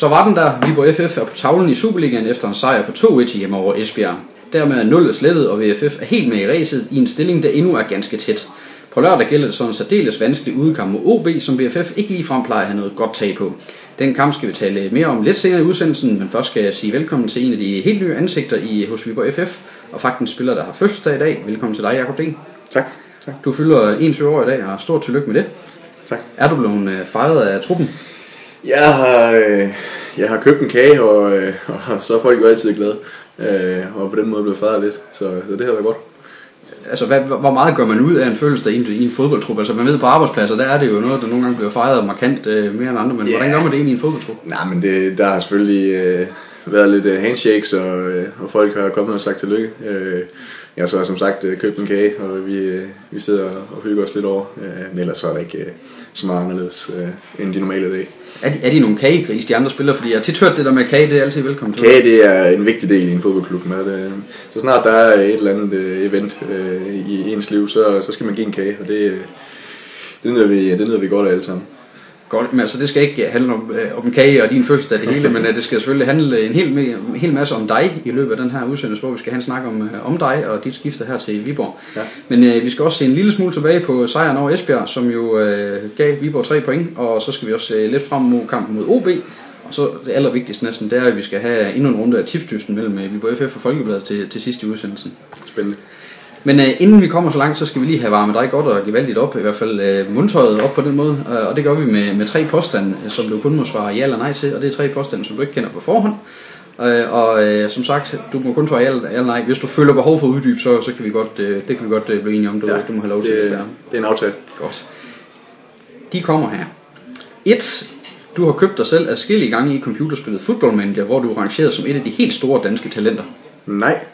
Så var den der. Viborg FF er på tavlen i Superligaen efter en sejr på 2-1 hjemme over Esbjerg. Dermed er nullet slettet, og VFF er helt med i ræset i en stilling, der endnu er ganske tæt. På lørdag gælder det så en særdeles vanskelig udkamp mod OB, som VFF ikke ligefrem plejer at have noget godt tag på. Den kamp skal vi tale mere om lidt senere i udsendelsen, men først skal jeg sige velkommen til en af de helt nye ansigter i hos Viborg FF, og faktisk en spiller, der har fødselsdag i dag. Velkommen til dig, Jakob D. Tak. tak. Du fylder 21 år i dag, og stort tillykke med det. Tak. Er du blevet øh, fejret af truppen? Jeg har, øh, jeg har købt en kage, og, øh, og så er folk jo altid glade. Øh, og på den måde blev fejret lidt, så, så det har været godt. Altså, hvad, hvor meget gør man ud af en fødselsdag i en, i en fodboldtrup? Altså, man ved på arbejdspladser, der er det jo noget, der nogle gange bliver fejret markant øh, mere end andre, men Ja. hvordan gør man det egentlig i en fodboldtrup? Nej, men det, der har selvfølgelig øh, været lidt øh, handshakes, og, øh, og folk har kommet og sagt tillykke. Øh, jeg har så som sagt øh, købt en kage, og vi, øh, vi sidder og hygger os lidt over. Øh, men ellers så er der ikke så meget anderledes end de normale dage. Er de, er de nogle kagegris, de andre spillere? Fordi jeg har tit hørt det der med kage, det er altid velkommen til. Kage, det er en vigtig del i en fodboldklub. Med det, så snart der er et eller andet event i ens liv, så, så skal man give en kage, og det, det, nyder vi, det nyder vi godt af alle sammen. Godt, men altså, det skal ikke handle om, øh, om kage og din fødselsdag det hele, men øh, det skal selvfølgelig handle en hel, en hel masse om dig i løbet af den her udsendelse, hvor vi skal have en snak om, øh, om dig og dit skifte her til Viborg. Ja. Men øh, vi skal også se en lille smule tilbage på sejren over Esbjerg, som jo øh, gav Viborg 3 point, og så skal vi også se lidt frem mod kampen mod OB. Og så det allervigtigste næsten, det er, at vi skal have endnu en runde af tipsdysten mellem øh, Viborg FF og Folkebladet til, til sidst i udsendelsen. Spændende. Men øh, inden vi kommer så langt, så skal vi lige have varmet dig godt og gevaldigt op, i hvert fald øh, mundtøjet op på den måde. Øh, og det gør vi med, med tre påstande, som du kun må svare ja eller nej til, og det er tre påstande, som du ikke kender på forhånd. Øh, og øh, som sagt, du må kun svare ja eller, nej. Hvis du føler behov for at uddybe, så, så kan vi godt, øh, det kan vi godt øh, blive enige om. Du, ja, du må have lov til, det, det er. det er en aftale. Godt. De kommer her. 1. Du har købt dig selv adskillige gange i computerspillet Football Manager, hvor du er rangeret som et af de helt store danske talenter. Nej.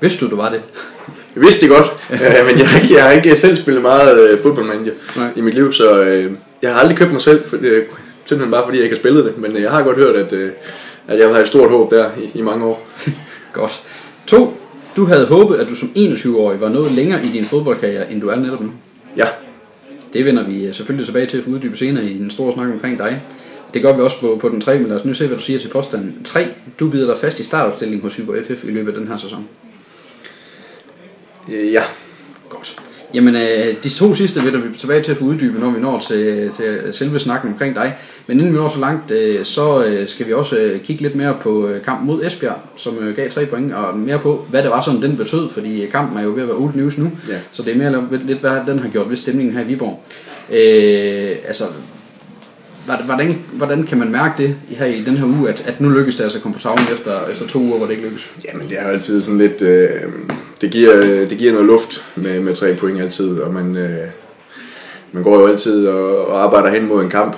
Vidste du, du var det? Jeg vidste det godt, øh, men jeg jeg har ikke selv spillet meget øh, football manager Nej. i mit liv, så øh, jeg har aldrig købt mig selv, for, øh, simpelthen bare fordi jeg ikke har spillet det, men øh, jeg har godt hørt, at, øh, at jeg har et stort håb der i, i mange år. Godt. 2. Du havde håbet, at du som 21-årig var noget længere i din fodboldkarriere, end du er netop nu. Ja, Det vender vi øh, selvfølgelig tilbage til at få uddybet senere i en stor snak omkring dig. Det gør vi også på, på den 3, men lad os nu se, hvad du siger til påstanden. 3. Du bider dig fast i startopstillingen hos Viborg FF i løbet af den her sæson. Øh, ja. Godt. Jamen, øh, de to sidste vender vi tilbage til at få uddybet, når vi når til, til selve snakken omkring dig. Men inden vi når så langt, øh, så øh, skal vi også øh, kigge lidt mere på øh, kampen mod Esbjerg, som øh, gav tre point, og mere på, hvad det var, sådan den betød, fordi øh, kampen er jo ved at være old news nu. Ja. Så det er mere lidt, lidt, hvad den har gjort ved stemningen her i Viborg. Øh, altså, hvordan- hvordan, hvordan kan man mærke det her i den her uge, at, at nu lykkes det altså at komme på tavlen efter, efter to uger, hvor det ikke lykkes? Jamen det er jo altid sådan lidt, øh, det, giver, det giver noget luft med, med tre point altid, og man, øh, man går jo altid og, og arbejder hen mod en kamp.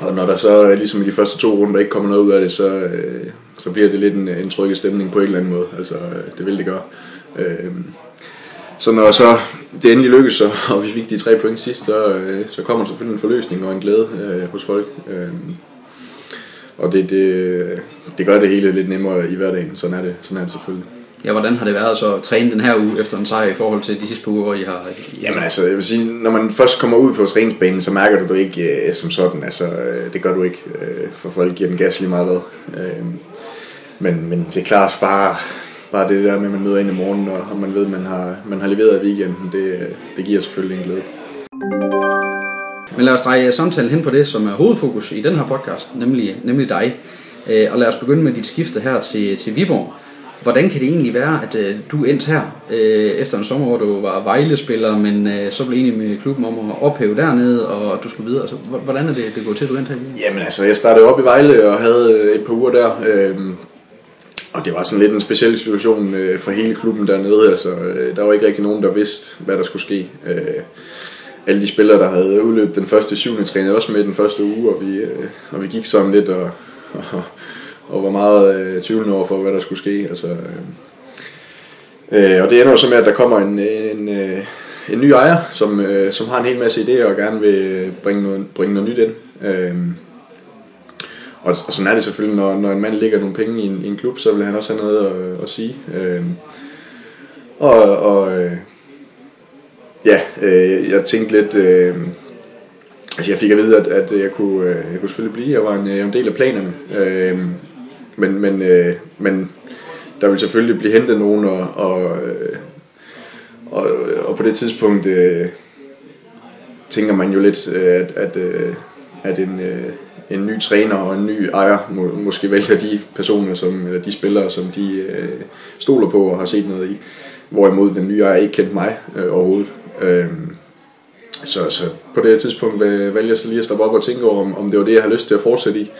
Og når der så øh, ligesom i de første to runder ikke kommer noget ud af det, så, øh, så bliver det lidt en, en trykket stemning på en eller anden måde. Altså øh, det vil det gøre. Øh, så når så det endelig lykkes, og, og vi fik de tre point sidst, så, øh, så kommer der selvfølgelig en forløsning og en glæde øh, hos folk. Øh, og det, det, det gør det hele lidt nemmere i hverdagen. Sådan er det, sådan er det selvfølgelig. Ja, hvordan har det været så at træne den her uge efter en sejr i forhold til de sidste par uger, hvor I har... Jamen altså, jeg vil sige, når man først kommer ud på træningsbanen, så mærker du det ikke øh, som sådan. Altså, øh, det gør du ikke, øh, for folk giver den gas lige meget hvad. Øh, men, men det er klart, bare, bare det der med, at man møder ind i morgen, og, man ved, at man har, man har leveret i weekenden, det, øh, det giver selvfølgelig en glæde. Men lad os dreje samtalen hen på det, som er hovedfokus i den her podcast, nemlig, nemlig dig. Øh, Og lad os begynde med dit skifte her til, til Viborg. Hvordan kan det egentlig være, at øh, du endte her øh, efter en sommer, hvor du var Vejle-spiller, men øh, så blev enig med klubben om at ophæve dernede, og du skulle videre? Altså, h- hvordan er det, det gået til, at du endte her? Jamen altså, jeg startede op i Vejle og havde et par uger der. Øh, og det var sådan lidt en speciel situation øh, for hele klubben dernede. Altså, øh, der var ikke rigtig nogen, der vidste, hvad der skulle ske. Øh, alle de spillere, der havde udløbet den første syvende trænede også med den første uge, og vi, øh, og vi gik sådan lidt og, og, og var meget øh, tvivlende over for, hvad der skulle ske. Altså, øh, øh, og det ender jo så med, at der kommer en, øh, en, øh, en ny ejer, som, øh, som har en hel masse idéer og gerne vil øh, bringe noget, bringe noget nyt ind. Øh, og, og sådan er det selvfølgelig, når, når en mand lægger nogle penge i en, i en klub, så vil han også have noget at, at sige. Øh, og og øh, ja, øh, jeg tænkte lidt, øh, altså jeg fik at vide, at, at jeg, kunne, øh, jeg kunne selvfølgelig blive. Jeg var en, øh, en del af planerne. Øh, men, men, øh, men der ville selvfølgelig blive hentet nogen, og, og, øh, og, og på det tidspunkt øh, tænker man jo lidt, at, at, at en, øh, en ny træner og en ny ejer må, måske vælger de personer, som, eller de spillere, som de øh, stoler på og har set noget i. Hvorimod den nye ejer ikke kendte mig øh, overhovedet. Øh, så, så på det tidspunkt valgte jeg så lige at stoppe op og tænke over, om, om det var det, jeg har lyst til at fortsætte i.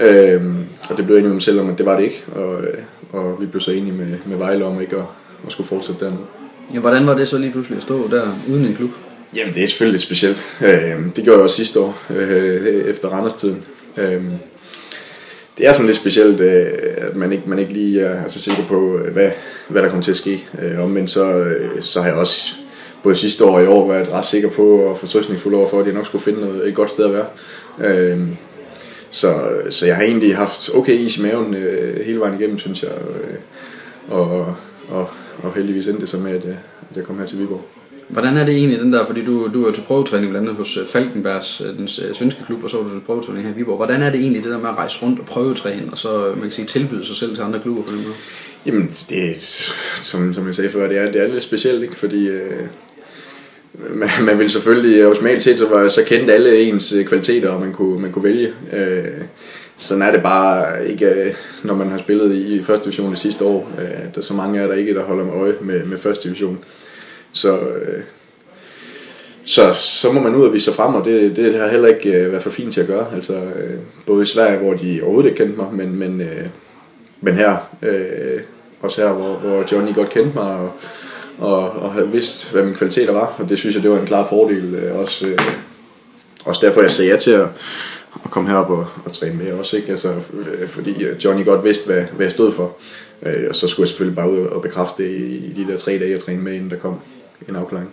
Øh, og det blev enige med mig selv om, at det var det ikke. Og, øh, og vi blev så enige med, med Vejle om ikke at, at skulle fortsætte dernede. Ja, hvordan var det så lige pludselig at stå der uden en klub? Jamen, det er selvfølgelig lidt specielt. Øhm, det gjorde jeg også sidste år, øh, efter Randers-tiden. Øhm, det er sådan lidt specielt, øh, at man ikke, man ikke lige er så sikker på, øh, hvad, hvad der kommer til at ske. Øh, omvendt så, så har jeg også både sidste år og i år været ret sikker på og fortrystningsfuld over for, at jeg nok skulle finde noget, et godt sted at være. Øhm, så, så jeg har egentlig haft okay is i maven hele vejen igennem, synes jeg. Og, og, og heldigvis endte det så med, at, at jeg kom her til Viborg. Hvordan er det egentlig den der, fordi du, du er til prøvetræning blandt andet hos øh, Falkenbergs, øh, den øh, svenske klub, og så er du til prøvetræning her i Viborg. Hvordan er det egentlig det der med at rejse rundt og prøvetræne, og så man kan sige, tilbyde sig selv til andre klubber på den måde? Jamen, det som, som jeg sagde før, det er, det er lidt specielt, ikke? fordi øh, man, man vil selvfølgelig, optimalt set, så, var, så kendte alle ens kvaliteter, og man kunne, man kunne vælge. Øh, sådan er det bare ikke, når man har spillet i første division det sidste år. Øh, der er så mange af der ikke, der holder med øje med, med første division. Så, øh, så, så må man ud og vise sig frem, og det, det har heller ikke øh, været for fint til at gøre. Altså, øh, både i Sverige, hvor de overhovedet ikke kendte mig, men, men, øh, men her, øh, også her, hvor, hvor Johnny godt kendte mig, og, og, og havde vidst, hvad mine kvaliteter var, og det synes jeg, det var en klar fordel. Øh, også, øh, også derfor, jeg sagde ja til at, at komme herop og, og træne med også, ikke? Altså, øh, fordi øh, Johnny godt vidste, hvad, hvad jeg stod for. Øh, og så skulle jeg selvfølgelig bare ud og bekræfte det i, i de der tre dage, jeg trænede med, inden der kom en afklaring.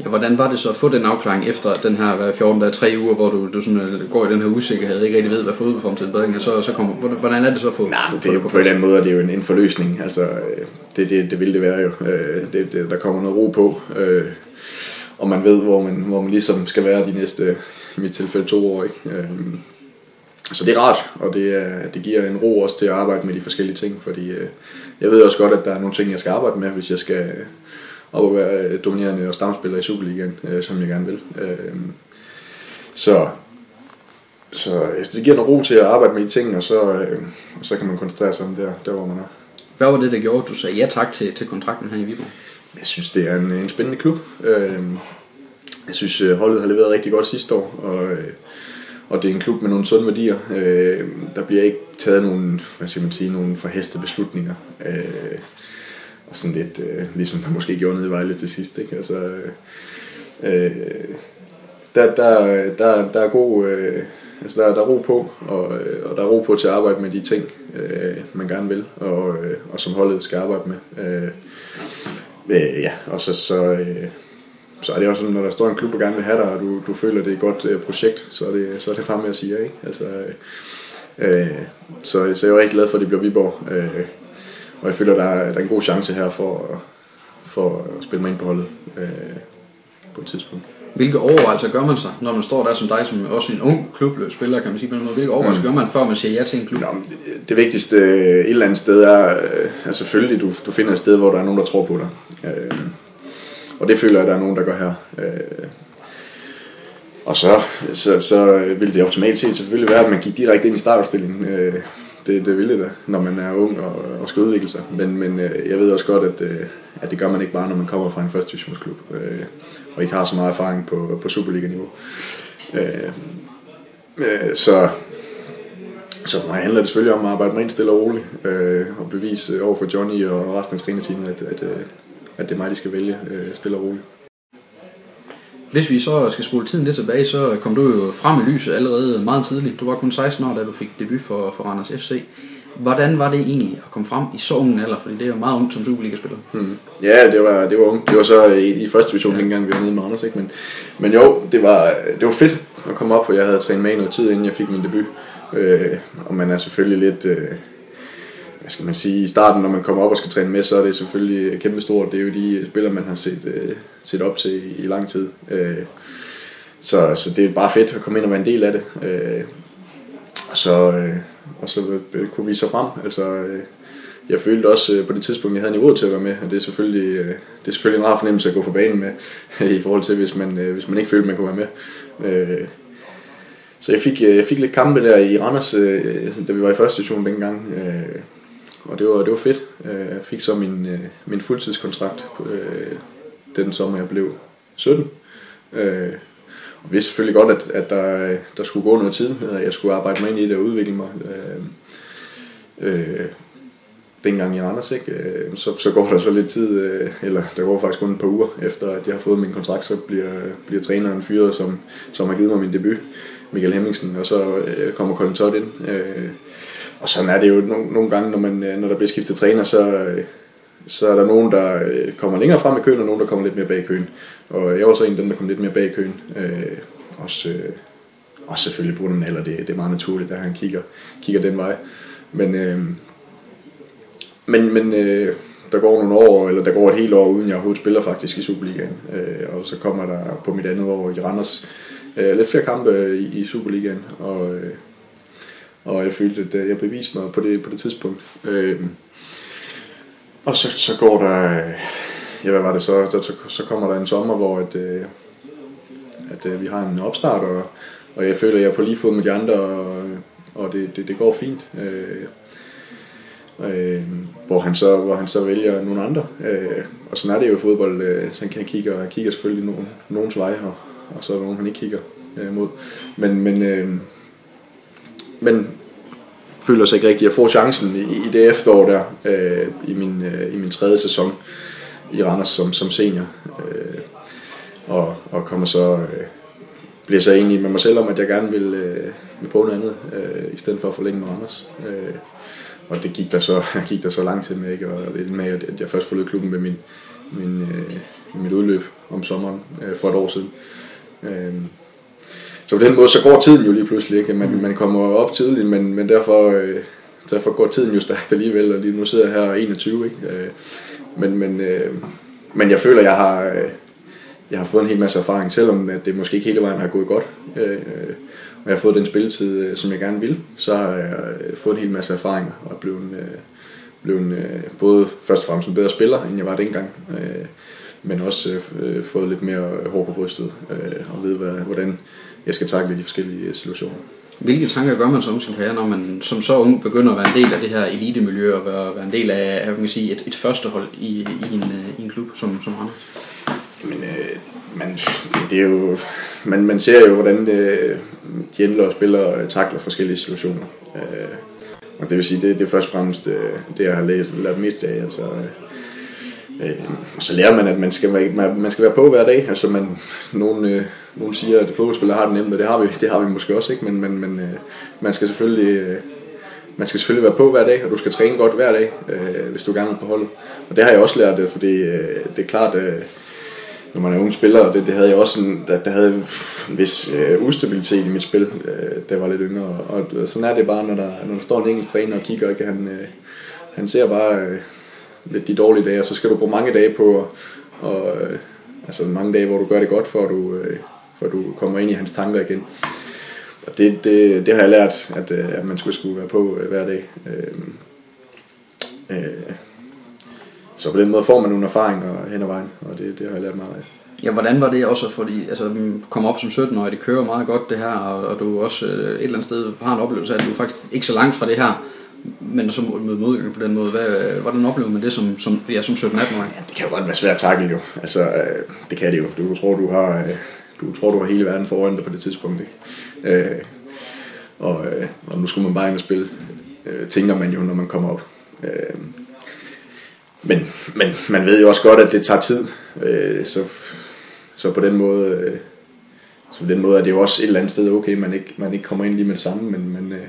Ja, hvordan var det så at få den afklaring efter den her hvad, 14 dage, 3 uger, hvor du, du sådan, øh, går i den her usikkerhed, ikke rigtig ved, hvad fodboldform til bedring er, så, så kommer, hvordan er det så at få, Nej, det er på, på en eller anden måde, det er jo en, en forløsning, altså øh, det, det, det vil det være jo, øh, det, det, der kommer noget ro på, og man ved, hvor man, hvor man ligesom skal være de næste, i mit tilfælde to år, ikke? så det er rart, og det, er, det giver en ro også til at arbejde med de forskellige ting, fordi jeg ved også godt, at der er nogle ting, jeg skal arbejde med, hvis jeg skal op og være dominerende og stamspiller i Superligaen, øh, som jeg gerne vil. Øh, så, så det giver noget ro til at arbejde med de ting, og så, øh, og så kan man koncentrere sig om der, der hvor man er. Hvad var det, der gjorde, at du sagde ja tak til, til kontrakten her i Viborg? Jeg synes, det er en, en spændende klub. Øh, jeg synes, øh, holdet har leveret rigtig godt sidste år, og, øh, og det er en klub med nogle sunde værdier. Øh, der bliver ikke taget nogle, hvad skal man sige, nogle forhastede beslutninger. Øh, og sådan lidt, øh, ligesom man måske gjorde nede i Vejle til sidst. Ikke? Altså, øh, øh, der, der, der, der er god, øh, altså der, der er ro på, og, øh, og der er ro på til at arbejde med de ting, øh, man gerne vil, og, øh, og som holdet skal arbejde med. Øh, øh, ja, og så, så, øh, så er det også sådan, når der står en klub og gerne vil have dig, og du, du føler, det er et godt øh, projekt, så er det, så er det bare med at sige, ikke? Altså, øh, øh, så, så jeg er rigtig glad for, at det bliver Viborg. Øh, og jeg føler, der er, der er en god chance her for, for at spille mig ind på holdet øh, på et tidspunkt. Hvilke overvejelser gør man sig, når man står der som dig, som også en ung klubspiller, kan man sige på noget? Hvilke overvejelser mm. gør man, før man siger ja til en klub? Nå, det, det vigtigste øh, et eller andet sted er, øh, er selvfølgelig, du, du finder et sted, hvor der er nogen, der tror på dig. Øh, og det føler jeg, at der er nogen, der gør her. Øh, og så, så, så vil det automatisk set selvfølgelig være, at man gik direkte ind i startopstillingen. Øh, det, det vil det da, når man er ung og, og skal udvikle sig. Men, men øh, jeg ved også godt, at, øh, at det gør man ikke bare, når man kommer fra en første divisionsklub, øh, og ikke har så meget erfaring på, på Superliga-niveau. Øh, øh, så, så for mig handler det selvfølgelig om at arbejde med stille og roligt, øh, og bevise over for Johnny og resten af trænerteamet, at, at, øh, at det er mig, de skal vælge øh, stille og roligt. Hvis vi så skal spole tiden lidt tilbage, så kom du jo frem i lyset allerede meget tidligt. Du var kun 16 år, da du fik debut for, for Randers FC. Hvordan var det egentlig at komme frem i så ung alder? Fordi det er jo meget ungt som Superliga-spiller. Hmm. Ja, det var, det var ungt. Det var så i, i første division, ja. dengang vi var nede med Randers. Ikke? Men, men jo, det var, det var fedt at komme op, og jeg havde trænet med i noget tid, inden jeg fik min debut. Øh, og man er selvfølgelig lidt... Øh, hvad skal man sige, i starten, når man kommer op og skal træne med, så er det selvfølgelig kæmpestort. Det er jo de spillere, man har set, øh, set op til i, i lang tid. Øh, så, så det er bare fedt at komme ind og være en del af det. Øh, så, øh, og så øh, kunne vi så frem. Altså, øh, jeg følte også øh, på det tidspunkt, jeg havde niveau til at være med, og det er selvfølgelig, øh, det er selvfølgelig en rar fornemmelse at gå på banen med, i forhold til, hvis man, øh, hvis man ikke følte, man kunne være med. Øh, så jeg fik, øh, jeg fik lidt kampe der i Randers, øh, da vi var i første division dengang, og det var, det var fedt. Øh, jeg fik så min, øh, min fuldtidskontrakt øh, den sommer, jeg blev 17. Og vidste selvfølgelig godt, at, at der, der skulle gå noget tid, at jeg skulle arbejde mig ind i det og udvikle mig. Øh, dengang i Randers, ikke? Så, så går der så lidt tid, eller der går faktisk kun et par uger efter, at jeg har fået min kontrakt, så bliver, bliver træneren fyret, som, som har givet mig min debut, Michael Hemmingsen, og så kommer Colin Todd ind. Øh, og sådan er det jo nogle, nogle gange, når, man, øh, når der bliver skiftet træner, så, øh, så er der nogen, der øh, kommer længere frem i køen, og nogen, der kommer lidt mere bag køen. Og jeg var så en af dem, der kom lidt mere bag køen. Øh, også, øh, også selvfølgelig på den alder, det, det er meget naturligt, at han kigger, kigger den vej. Men, øh, men, men øh, der går nogle år, eller der går et helt år, uden jeg overhovedet spiller faktisk i Superligaen. Øh, og så kommer der på mit andet år i Randers øh, lidt flere kampe i, i Superligaen. Og, øh, og jeg følte, at øh, jeg beviste mig på det, på det tidspunkt. Øh, og så, så går der, ja hvad var det så, der, så kommer der en sommer, hvor at, øh, at øh, vi har en opstart, og, og jeg føler, at jeg er på lige fod med de andre, og, og det, det, det går fint. Øh, øh, hvor, han så, hvor han så vælger nogle andre. Øh, og sådan er det jo i fodbold. Øh, så han kigger, han kigger selvfølgelig nogen, nogens vej, og, og så er der nogen, han ikke kigger øh, mod. Men, men, øh, men føler sig ikke rigtigt. Jeg får chancen i, i det efterår der, øh, i, min, øh, i min tredje sæson i Randers som, som senior. Øh, og, og kommer så, øh, bliver så enig med mig selv om, at jeg gerne vil, øh, vil prøve noget andet, øh, i stedet for at forlænge med Randers. Øh, og det gik der så, gik der så lang tid med, ikke? og det med, at jeg først forlod klubben med min, min, øh, mit udløb om sommeren øh, for et år siden. Øh, så på den måde, så går tiden jo lige pludselig, ikke? Man, man kommer op tidligt, men, men derfor, øh, derfor går tiden jo stærkt alligevel, og lige nu sidder jeg her 21, ikke? Øh, men, men, øh, men jeg føler, jeg har, øh, jeg har fået en hel masse erfaring, selvom at det måske ikke hele vejen har gået godt. Øh, og jeg har fået den spilletid, øh, som jeg gerne vil, så har jeg øh, fået en hel masse erfaringer og blevet, øh, blevet øh, både først og fremmest en bedre spiller, end jeg var dengang. Øh, men også øh, fået lidt mere hår på brystet øh, og ved, hvad, hvordan jeg skal takle de forskellige situationer. Hvilke tanker gør man som sin karriere, når man som så ung begynder at være en del af det her elitemiljø og være, være en del af hvad kan man sige, et, et førstehold i, i, en, i en klub som, som Randers? Jamen, øh, man, det, det er jo, man, man ser jo, hvordan øh, de ældre spillere takler forskellige situationer. Øh, og det vil sige, det, det er først og fremmest øh, det, jeg har læst, lært mest af. Altså, øh, så lærer man, at man skal, være, man, man skal være på hver dag. Altså, man, nogle, øh, nogle siger, at fodboldspillere har det nemt, og det har vi, det har vi måske også, ikke? men, men, men øh, man skal selvfølgelig... Øh, man skal selvfølgelig være på hver dag, og du skal træne godt hver dag, øh, hvis du gerne vil på holdet. Og det har jeg også lært, øh, fordi øh, det er klart, øh, når man er ung spiller, og det, det havde jeg også en, der, der havde en vis øh, ustabilitet i mit spil, øh, da jeg var lidt yngre. Og, og sådan er det bare, når der, når der står en engelsk træner og kigger, ikke? Han, øh, han ser bare øh, lidt de dårlige dage, og så skal du bruge mange dage på, og, øh, altså mange dage, hvor du gør det godt, for at du, øh, for du kommer ind i hans tanker igen. Og det, det, det har jeg lært, at, øh, at man skulle, skulle være på øh, hver dag. Øh, øh, så på den måde får man nogle erfaringer hen ad vejen, og det, det har jeg lært meget af. Ja, hvordan var det også, fordi altså, vi kommer op som 17 år, det kører meget godt det her, og, og du også øh, et eller andet sted har en oplevelse af, at du er faktisk ikke så langt fra det her, men så møde modgang på den måde. Hvad, hvordan oplever man det som, som, ja, som 17 18 år? Ja, det kan jo godt være svært at takle jo. Altså, det kan det jo, for du tror, du har, du tror, du har hele verden foran dig på det tidspunkt. Ikke? Øh, og, øh, og nu skulle man bare ind og spille, øh, tænker man jo, når man kommer op. Øh, men, men man ved jo også godt, at det tager tid. Øh, så, så på den måde... Øh, så på den måde er det jo også et eller andet sted okay, man ikke, man ikke kommer ind lige med det samme, men, men, øh,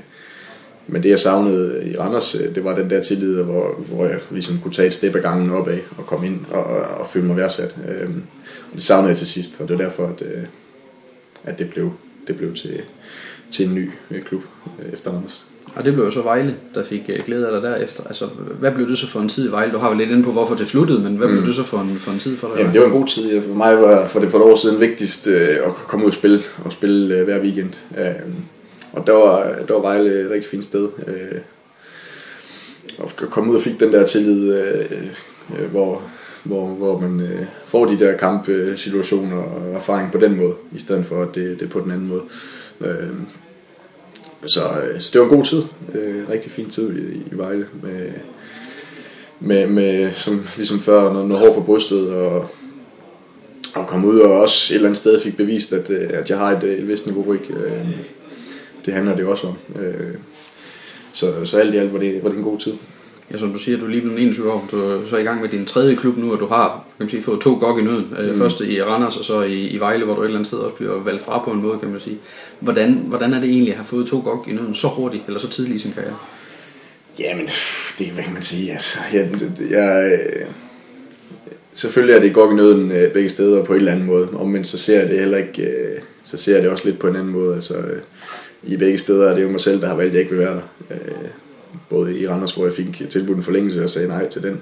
men det jeg savnede i Randers, øh, det var den der tillid, hvor, hvor jeg ligesom kunne tage et step ad gangen opad og komme ind og, og, og føle mig værdsat. Øh, og det savnede jeg til sidst, og det er derfor, at, øh, at det blev, det blev til, til en ny øh, klub efter Randers. Og det blev jo så Vejle, der fik glæde af dig derefter. Altså, hvad blev det så for en tid i Vejle? Du har vel lidt inde på, hvorfor det sluttede, men hvad mm. blev det så for en, for en tid for dig? Jamen, det var en god tid. For mig var for det for et år siden vigtigst at komme ud og spille, og spille hver weekend. Og der var, der var Vejle et rigtig fint sted. Øh, at kom ud og fik den der tillid, øh, øh, hvor, hvor, hvor man øh, får de der kampsituationer og erfaring på den måde, i stedet for at det, det er på den anden måde. Øh, så, øh, så det var en god tid, øh, rigtig fin tid i, i Vejle, med, med, med som, ligesom før, noget, noget hår på brystet, og, og komme ud og også et eller andet sted fik bevist, at, øh, at jeg har et, øh, et vist niveau, ikke? Øh, det handler det også om. Øh, så, så alt i alt var det, var det en god tid. Ja, som du siger, du er lige blevet 21 år, du er så i gang med din tredje klub nu, og du har kan man sige, fået to gok i nøden. Øh, mm. Først i Randers, og så i, i Vejle, hvor du et eller andet sted også bliver valgt fra på en måde, kan man sige. Hvordan, hvordan er det egentlig at have fået to gok i nøden så hurtigt, eller så tidligt i sin karriere? Jamen, det hvad kan man sige. Altså, jeg, jeg, selvfølgelig er det gok i nøden øh, begge steder på en eller anden måde, men så ser jeg det heller ikke, øh, så ser jeg det også lidt på en anden måde. Altså, i begge steder er det jo mig selv, der har valgt, at jeg ikke vil være der øh, både i Randers, hvor jeg fik tilbudt en forlængelse og sagde nej til den,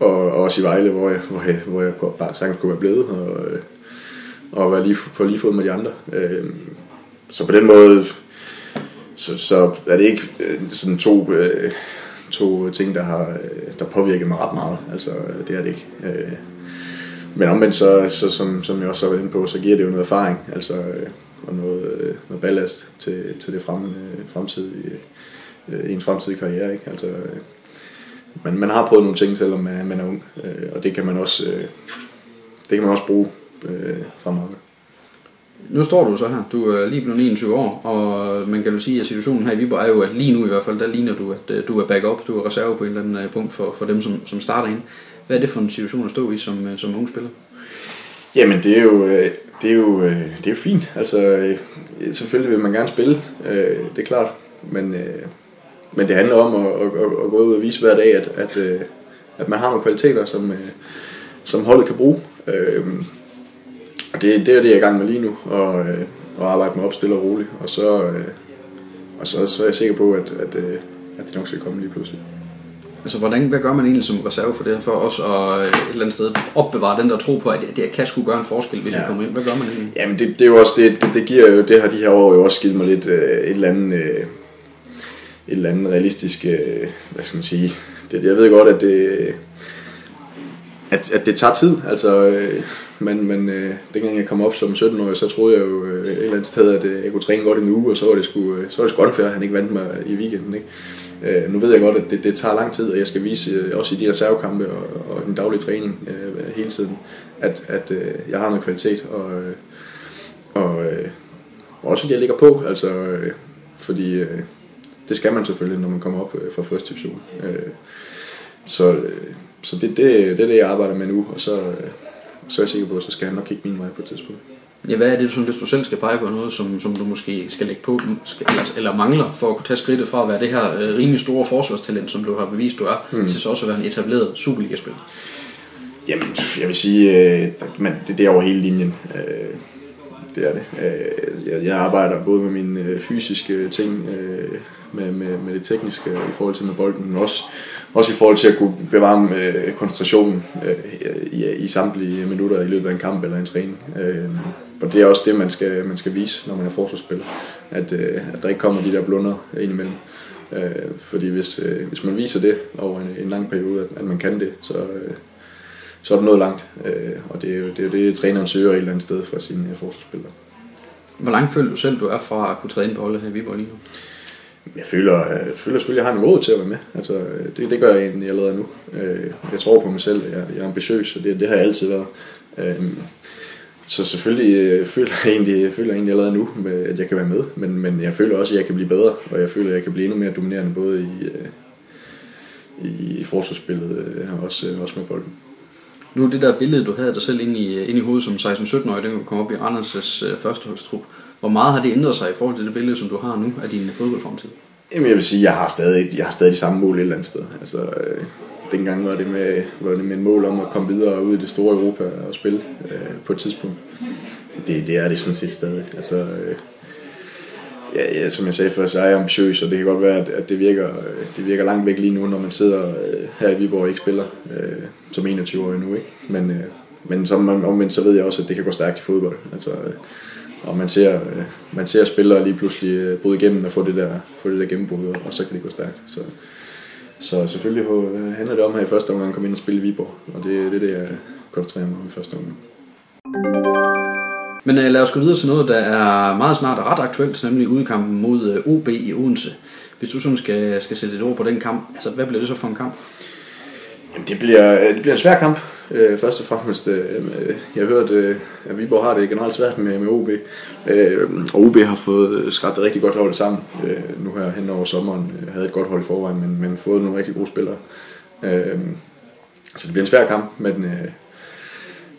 og, og også i Vejle, hvor jeg, hvor jeg, hvor jeg bare sagtens kunne være blevet, og, øh, og være lige, på lige fod med de andre. Øh, så på den måde, så, så er det ikke øh, sådan to, øh, to ting, der har der påvirket mig ret meget. Altså, det er det ikke. Men omvendt, så, så som, som jeg også har været inde på, så giver det jo noget erfaring, altså, og noget, noget ballast til, til det frem, øh, fremtidige ens fremtidige øh, karriere. Ikke? Altså, øh, man, man har prøvet nogle ting, selvom man, man er ung, og det kan man også, det kan man også bruge fremadrettet. Nu står du så her, du er lige blevet 21 år, og man kan jo sige, at situationen her i Viborg er jo, at lige nu i hvert fald, der ligner du, at du er backup, du er reserve på en eller anden punkt for, for dem, som, som starter ind. Hvad er det for en situation at stå i som, som ung spiller? Jamen det er jo, øh, det er jo, øh, det er jo fint. Altså øh, selvfølgelig vil man gerne spille, det er klart, men men det handler om at, at, at, gå ud og vise hver dag, at, at, at man har nogle kvaliteter, som, som holdet kan bruge. Og det, det er det, jeg er i gang med lige nu, og, og arbejde med op stille og roligt. Og så, og så, så er jeg sikker på, at, at, at det nok skal komme lige pludselig. Altså, hvordan, hvad gør man egentlig som reserve for det, for os at et eller andet sted opbevare den der tro på, at det kan skulle gøre en forskel, hvis ja. vi kommer ind? Hvad gør man egentlig? Jamen, det, det er jo også det, det, det giver jo, det har de her år jo også givet mig lidt et eller andet et eller andet realistisk, øh, hvad skal man sige, det, jeg ved godt, at det, at, at det tager tid, altså, øh, men, men øh, dengang jeg kom op som 17-årig, så troede jeg jo øh, et eller andet sted, at øh, jeg kunne træne godt en uge, og så var det sgu, øh, så var det sgu unfair, at han ikke vandt mig i weekenden, ikke? Øh, nu ved jeg godt, at det, det tager lang tid, og jeg skal vise, øh, også i de reservekampe og, og den daglige træning øh, hele tiden, at, at øh, jeg har noget kvalitet, og, øh, og øh, også at jeg ligger på, altså, øh, fordi øh, det skal man selvfølgelig, når man kommer op øh, fra første division. Øh, så øh, så det, det, det er det, jeg arbejder med nu, og så, øh, så er jeg sikker på, at så skal han nok kigge min vej på et tidspunkt. Ja, hvad er det, hvis du selv skal pege på noget, som, som du måske skal lægge på, eller, eller mangler, for at kunne tage skridtet fra at være det her øh, rimelig store forsvarstalent, som du har bevist, du er, mm. til så også at være en etableret Superliga-spiller? Jamen, jeg vil sige, øh, man, det, det er over hele linjen. Øh, det er det. Øh, jeg, jeg arbejder både med mine øh, fysiske ting, øh, med, med, med det tekniske i forhold til med bolden, men også, også i forhold til at kunne bevare øh, koncentrationen øh, i, i samtlige minutter i løbet af en kamp eller en træning. Øh, og det er også det, man skal, man skal vise, når man er forsvarsspiller, at, øh, at der ikke kommer de der blunder indimellem. Øh, fordi hvis, øh, hvis man viser det over en, en lang periode, at, at man kan det, så, øh, så er det noget langt. Øh, og det er, jo, det er jo det, træneren søger et eller andet sted fra sine forsvarsspillere. Hvor langt føler du selv, du er fra at kunne træde ind på holdet her i Viborg lige nu? Jeg føler, jeg føler selvfølgelig, at jeg har niveauet til at være med. Altså, det, det gør jeg egentlig allerede nu. Øh, jeg tror på mig selv, jeg, jeg er ambitiøs, og det, det har jeg altid været. Så selvfølgelig øh, føler jeg egentlig, føler jeg egentlig allerede nu, at jeg kan være med. Men, men jeg føler også, at jeg kan blive bedre, og jeg føler, at jeg kan blive endnu mere dominerende, både i, øh, i forsvarsspillet og også, også med bolden. Nu det der billede, du havde dig selv inde i, inde i hovedet som 16-17-årig, den kom op i Randers' førsteholdstrup. Hvor meget har det ændret sig i forhold til det billede, som du har nu af din fodboldfremtid? Jamen jeg vil sige, jeg har stadig, jeg har stadig de samme mål et eller andet sted. Altså, øh, dengang var det, med, var det med en mål om at komme videre ud i det store Europa og spille øh, på et tidspunkt. Det, det er det sådan set stadig. Altså, øh, Ja, ja, som jeg sagde før, så er jeg ambitiøs, og det kan godt være, at, at det, virker, øh, det virker langt væk lige nu, når man sidder øh, her i Viborg og ikke spiller øh, som 21-årig nu. Ikke? Men, øh, men som omvendt, så ved jeg også, at det kan gå stærkt i fodbold. Altså, øh, og man ser, øh, man ser spillere lige pludselig øh, bryde igennem og få det der, få det der gennembrud, og så kan det gå stærkt. Så, så selvfølgelig øh, handler det om her i første omgang at komme ind og spille i Viborg, og det er det, det, jeg koncentrerer mig om i første omgang. Men uh, lad os gå videre til noget, der er meget snart og ret aktuelt, nemlig udkampen mod OB i Odense. Hvis du sådan skal, skal sætte et ord på den kamp, altså hvad bliver det så for en kamp? Jamen, det bliver, det bliver en svær kamp. Øh, først og fremmest, øh, jeg har hørt, øh, at Viborg har det generelt svært med, med OB. Øh, og OB har fået øh, skabt et rigtig godt hold sammen øh, nu her hen over sommeren. Jeg havde et godt hold i forvejen, men, men fået nogle rigtig gode spillere. Øh, så det bliver en svær kamp, men, øh,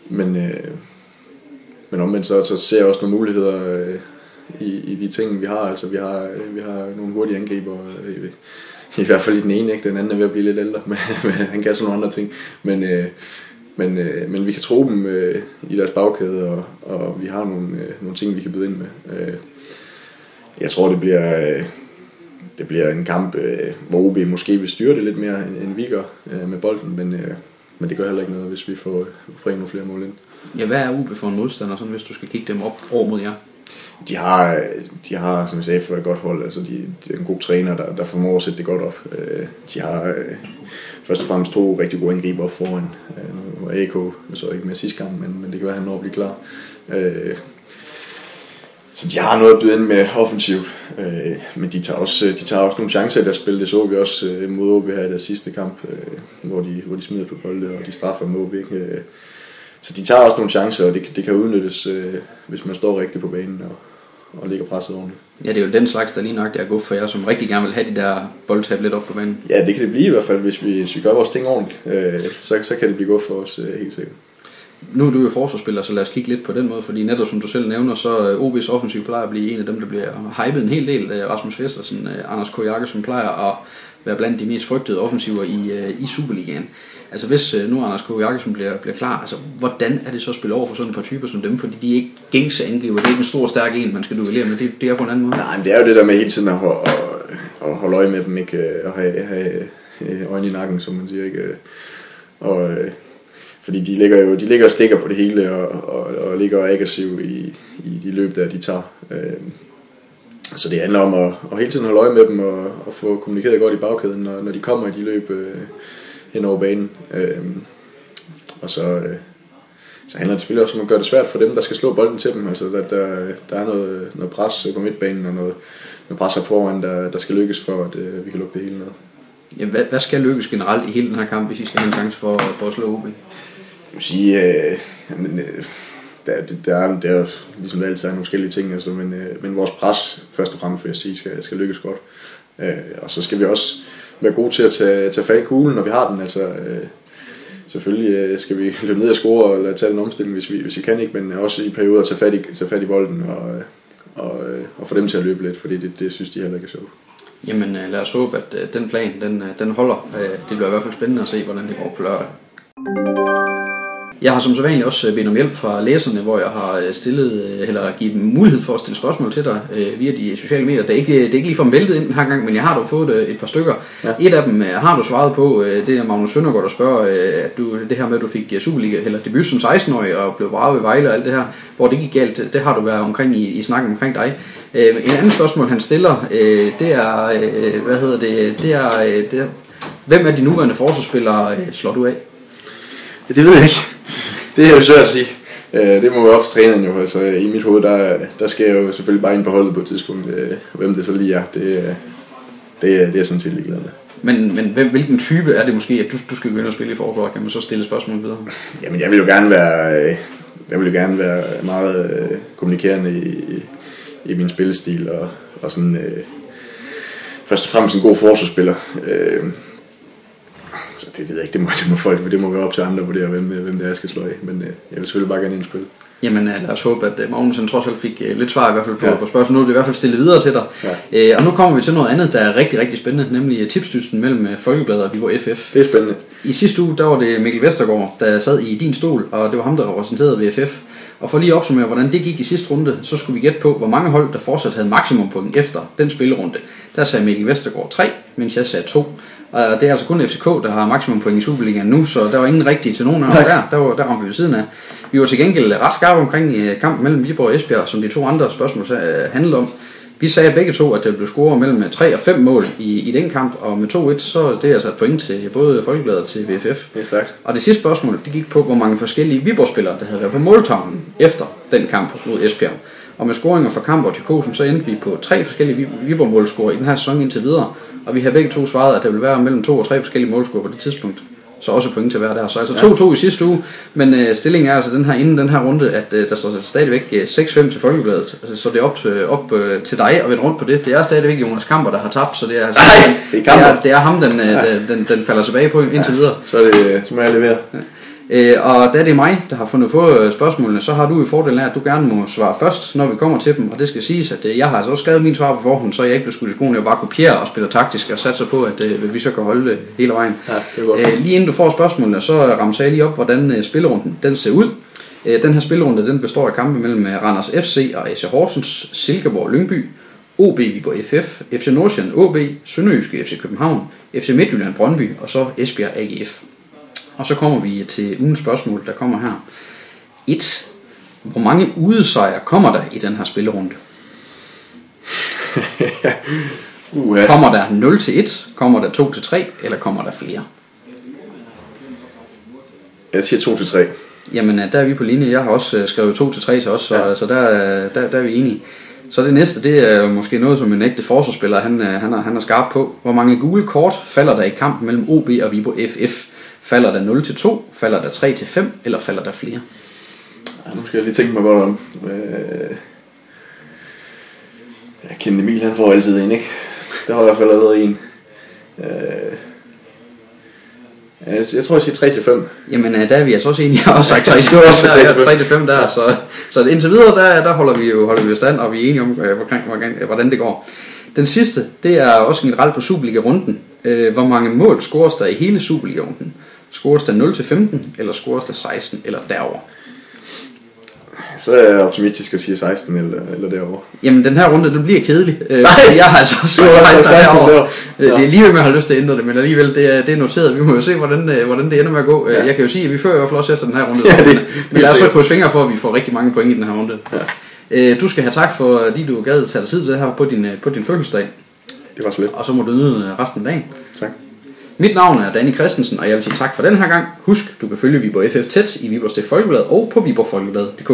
men, øh, men omvendt så, så ser jeg også nogle muligheder øh, i, i de ting, vi har. Altså, vi har, øh, vi har nogle hurtige angriber, øh, i, i hvert fald i den ene, ikke? den anden er ved at blive lidt ældre, men, men han kan sådan nogle andre ting. Men, øh, men, øh, men vi kan tro dem øh, i deres bagkæde, og, og vi har nogle, øh, nogle ting, vi kan byde ind med. Øh, jeg tror, det bliver, øh, det bliver en kamp, øh, hvor OB måske vil styre det lidt mere, end vi gør øh, med bolden, men, øh, men det gør heller ikke noget, hvis vi får bringe nogle flere mål ind. Ja, hvad er OB for en modstander, sådan, hvis du skal kigge dem op over mod jer? De har, de har, som jeg sagde før, et godt hold. Altså, de, de er en god træner, der, der formår at sætte det godt op. Øh, de har øh, først og fremmest to rigtig gode angriber foran. Øh, nu var AK så ikke med sidste gang, men, men det kan være, at han når at blive klar. Øh, så de har noget at byde ind med offensivt, øh, men de tager, også, de tager også nogle chancer i deres spil. Det så vi også øh, mod OB her i deres sidste kamp, øh, hvor, de, hvor de smider på bolde, og de straffer med OB. Øh, så de tager også nogle chancer, og det, det kan udnyttes, øh, hvis man står rigtigt på banen og, og ligger presset ordentligt. Ja, det er jo den slags, der lige nok er god for jer, som rigtig gerne vil have de der boldtab lidt op på banen. Ja, det kan det blive i hvert fald, hvis vi, hvis vi gør vores ting ordentligt. Øh, så, så kan det blive godt for os, øh, helt sikkert. Nu er du jo forsvarsspiller, så lad os kigge lidt på den måde, fordi netop som du selv nævner, så OB's offensiv plejer at blive en af dem, der bliver hypet en hel del. Rasmus Vestersen, Anders K. som plejer at være blandt de mest frygtede offensiver i, i Superligaen. Altså hvis øh, nu Anders K. Jakobsen bliver, bliver klar, altså hvordan er det så at spille over for sådan et par typer som dem, fordi de er ikke gængse angriber, det er ikke en stor stærk en, man skal duellere med, det, det er på en anden måde. Nej, men det er jo det der med hele tiden at, at, at holde øje med dem, ikke? Øh, at have, have øh, øjne i nakken, som man siger, ikke? og fordi de ligger jo de ligger og stikker på det hele og, og, og ligger aggressiv i, i de løb der de tager. Så det handler om at, at hele tiden holde øje med dem og, og få kommunikeret godt i bagkæden, når, når de kommer i de løb øh, hen over banen. Øh, og så, øh, så handler det selvfølgelig også om at gøre det svært for dem, der skal slå bolden til dem. Altså, der, der, der er noget, noget pres på midtbanen og noget, noget pres op foran, der, der skal lykkes for, at øh, vi kan lukke det hele ned. Ja, hvad, hvad skal lykkes generelt i hele den her kamp, hvis I skal have en chance for, for at slå OB? Jeg vil sige, øh, men, øh, der, der, er, der er ligesom altid er nogle forskellige ting, altså, men, øh, men vores pres, først og fremmest vil jeg sige, skal, skal lykkes godt. Øh, og så skal vi også være gode til at tage, tage fat i kuglen, når vi har den. Altså, øh, selvfølgelig øh, skal vi løbe ned og score eller tage den omstilling, hvis vi, hvis vi kan ikke, men også i perioder tage fat i, tage fat i bolden og, øh, og, øh, og få dem til at løbe lidt, fordi det, det synes de heller ikke er sjovt. Jamen øh, lad os håbe, at øh, den plan den, den holder. Det bliver i hvert fald spændende at se, hvordan det går på lørdag. Jeg har som sædvanligt også bedt om hjælp fra læserne, hvor jeg har stillet, eller givet dem mulighed for at stille spørgsmål til dig øh, via de sociale medier. Det er ikke, det er ikke lige for væltet ind den her gang, men jeg har dog fået et par stykker. Ja. Et af dem har du svaret på, det er Magnus Søndergaard, der spørger, at du, det her med, at du fik Superliga, eller debut som 16-årig og blev braget ved Vejle og alt det her, hvor det gik galt, det har du været omkring i, i snakken omkring dig. En anden spørgsmål, han stiller, det er, hvad hedder det, det er, det er hvem af de nuværende forsvarsspillere slår du af? Det ved jeg ikke. Det er jo svært at sige. Det må jo op til træneren jo. Altså, I mit hoved, der, der skal jeg jo selvfølgelig bare ind på holdet på et tidspunkt. Hvem det så lige er, det, det, det er jeg sådan set ligeglad med. Men, men hvem, hvilken type er det måske, at du, du skal ind og spille i forsvar? Kan man så stille spørgsmål videre? Jamen, jeg vil jo gerne være, jeg vil jo gerne være meget kommunikerende i, i min spillestil og, og sådan, øh, først og fremmest en god forsvarsspiller. Øh, Så det ved jeg ikke, det må, det må folk, det må være op til andre at vurdere, hvem, hvem det er, jeg skal slå af. Men øh, jeg vil selvfølgelig bare gerne indspille. Jamen øh, lad os håbe, at øh, Magnussen trods alt fik øh, lidt svar i hvert fald på, Ja. på spørgsmålet. Nu er det i hvert fald stillet videre til dig. Ja. Øh, og nu kommer vi til noget andet, der er rigtig, rigtig spændende, nemlig øh, tipsdysten mellem øh, Folkebladet og Viborg FF. Det er spændende. I sidste uge, der var det Mikkel Vestergaard, der sad i din stol, og det var ham, der repræsenterede VFF. Og for lige at opsummere, hvordan det gik i sidste runde, så skulle vi gætte på, hvor mange hold, der fortsat havde maksimum point efter den spillerunde. Der sagde Mikkel Vestergaard 3, mens jeg sagde 2. Og det er altså kun FCK, der har maksimum point i Superligaen nu, så der var ingen rigtige til nogen af os der. Der, var, der ramte vi ved siden af. Vi var til gengæld ret skarpe omkring øh, kampen mellem Viborg og Esbjerg, som de to andre spørgsmål øh, handlede om. Vi sagde begge to, at der blev scoret mellem 3 og 5 mål i, i den kamp, og med 2-1, så er det altså et point til både Folkebladet og til VFF. Det er stærkt. Og det sidste spørgsmål, det gik på, hvor mange forskellige Viborg-spillere, der havde været på måltavlen efter den kamp mod Esbjerg. Og med scoringer fra kamp og Tykosen, så endte vi på tre forskellige Vi- Viborg-målscorer i den her sæson indtil videre. Og vi har begge to svaret, at der vil være mellem to og tre forskellige målscorer på det tidspunkt. Så også point til hver der. Så altså 2-2 i sidste uge, men øh, stillingen er altså den her, inden den her runde, at øh, der står stadigvæk øh, 6-5 til Folkebladet. Altså, så det er op, til, op øh, til dig at vende rundt på det. Det er stadigvæk Jonas Kamper, der har tabt, så det er, altså, Nej, det er det er, det er ham, den, øh, den, den, den falder tilbage på indtil videre. Så, er det, øh, så må jeg levere. Øh, og da det er mig, der har fundet på øh, spørgsmålene, så har du i fordelen af, at du gerne må svare først, når vi kommer til dem. Og det skal siges, at øh, jeg har altså også skrevet min svar på forhånd, så jeg ikke bliver skudt i skoene. Jeg bare kopierer og spiller taktisk og satser på, at øh, vi så kan holde det hele vejen. Ja, det er godt. Øh, lige inden du får spørgsmålene, så ramser jeg lige op, hvordan øh, spillerunden den ser ud. Øh, den her spillerunde den består af kampe mellem øh, Randers FC og AC Horsens, Silkeborg Lyngby, OB Viborg FF, FC Nordsjælland OB, Sønderjyske FC København, FC Midtjylland Brøndby og så Esbjerg AGF. Og så kommer vi til ugens spørgsmål, der kommer her. 1. Hvor mange udesejre kommer der i den her spillerunde? Uh, ja. Kommer der 0 til 1, kommer der 2 til 3, eller kommer der flere? Jeg siger 2 til 3. Jamen, øh, der er vi på linje. Jeg har også øh, skrevet 2 til 3 til os, så, Ja. så der, øh, der, der er vi enige. Så det næste, det er måske noget, som en ægte forsvarsspiller, han, han, er, han er skarp på. Hvor mange gule kort falder der i kampen mellem OB og Viborg FF? Falder der 0 til 2, falder der 3 til 5, eller falder der flere? Ja, nu skal jeg lige tænke mig godt om. Øh... Jeg kender Emil, han får altid en, ikke? Der var i hvert fald allerede en. Øh... Jeg, jeg tror, jeg siger 3 til 5. Jamen, øh, der er vi altså også enige. Jeg har også sagt 3 til Du har også 5 sagt der, 3 til ja, 3 til 5 der. Så, så indtil videre, der, der holder vi jo holder vi jo stand, og vi er enige om, øh, hvordan, hvordan, hvordan det går. Den sidste, det er også generelt på Superliga-runden. Øh, Hvor mange mål scores der i hele Superliga-runden? Scores der 0 til 15, eller scores der 16, eller derover? Så er jeg optimistisk og siger 16 eller, eller derovre. Jamen, den her runde, den bliver kedelig. Øh, Nej! Jeg har altså også Du har sagt også sagt 16 derovre. derovre. Øh, Ja. Det er lige at jeg har lyst til at ændre det, men alligevel, det er, det er noteret. Vi må jo se, hvordan, øh, hvordan det ender med at gå. Ja. Jeg kan jo sige, at vi fører i hvert fald også efter den her runde. Ja, det- men, lad os så krydse fingre for, at vi får rigtig mange point i den her runde. Ja. Øh, Du skal have tak for, at du gad tage dig tid til det her på din, øh, på din fødselsdag. Det var så lidt. Og så må du nyde øh, resten af dagen. Tak. Mit navn er Danny Christensen, og jeg vil sige tak for den her gang. Husk, du kan følge Viborg FF tæt i Viborgs Stift Folkeblad og på viborgfolkeblad.dk.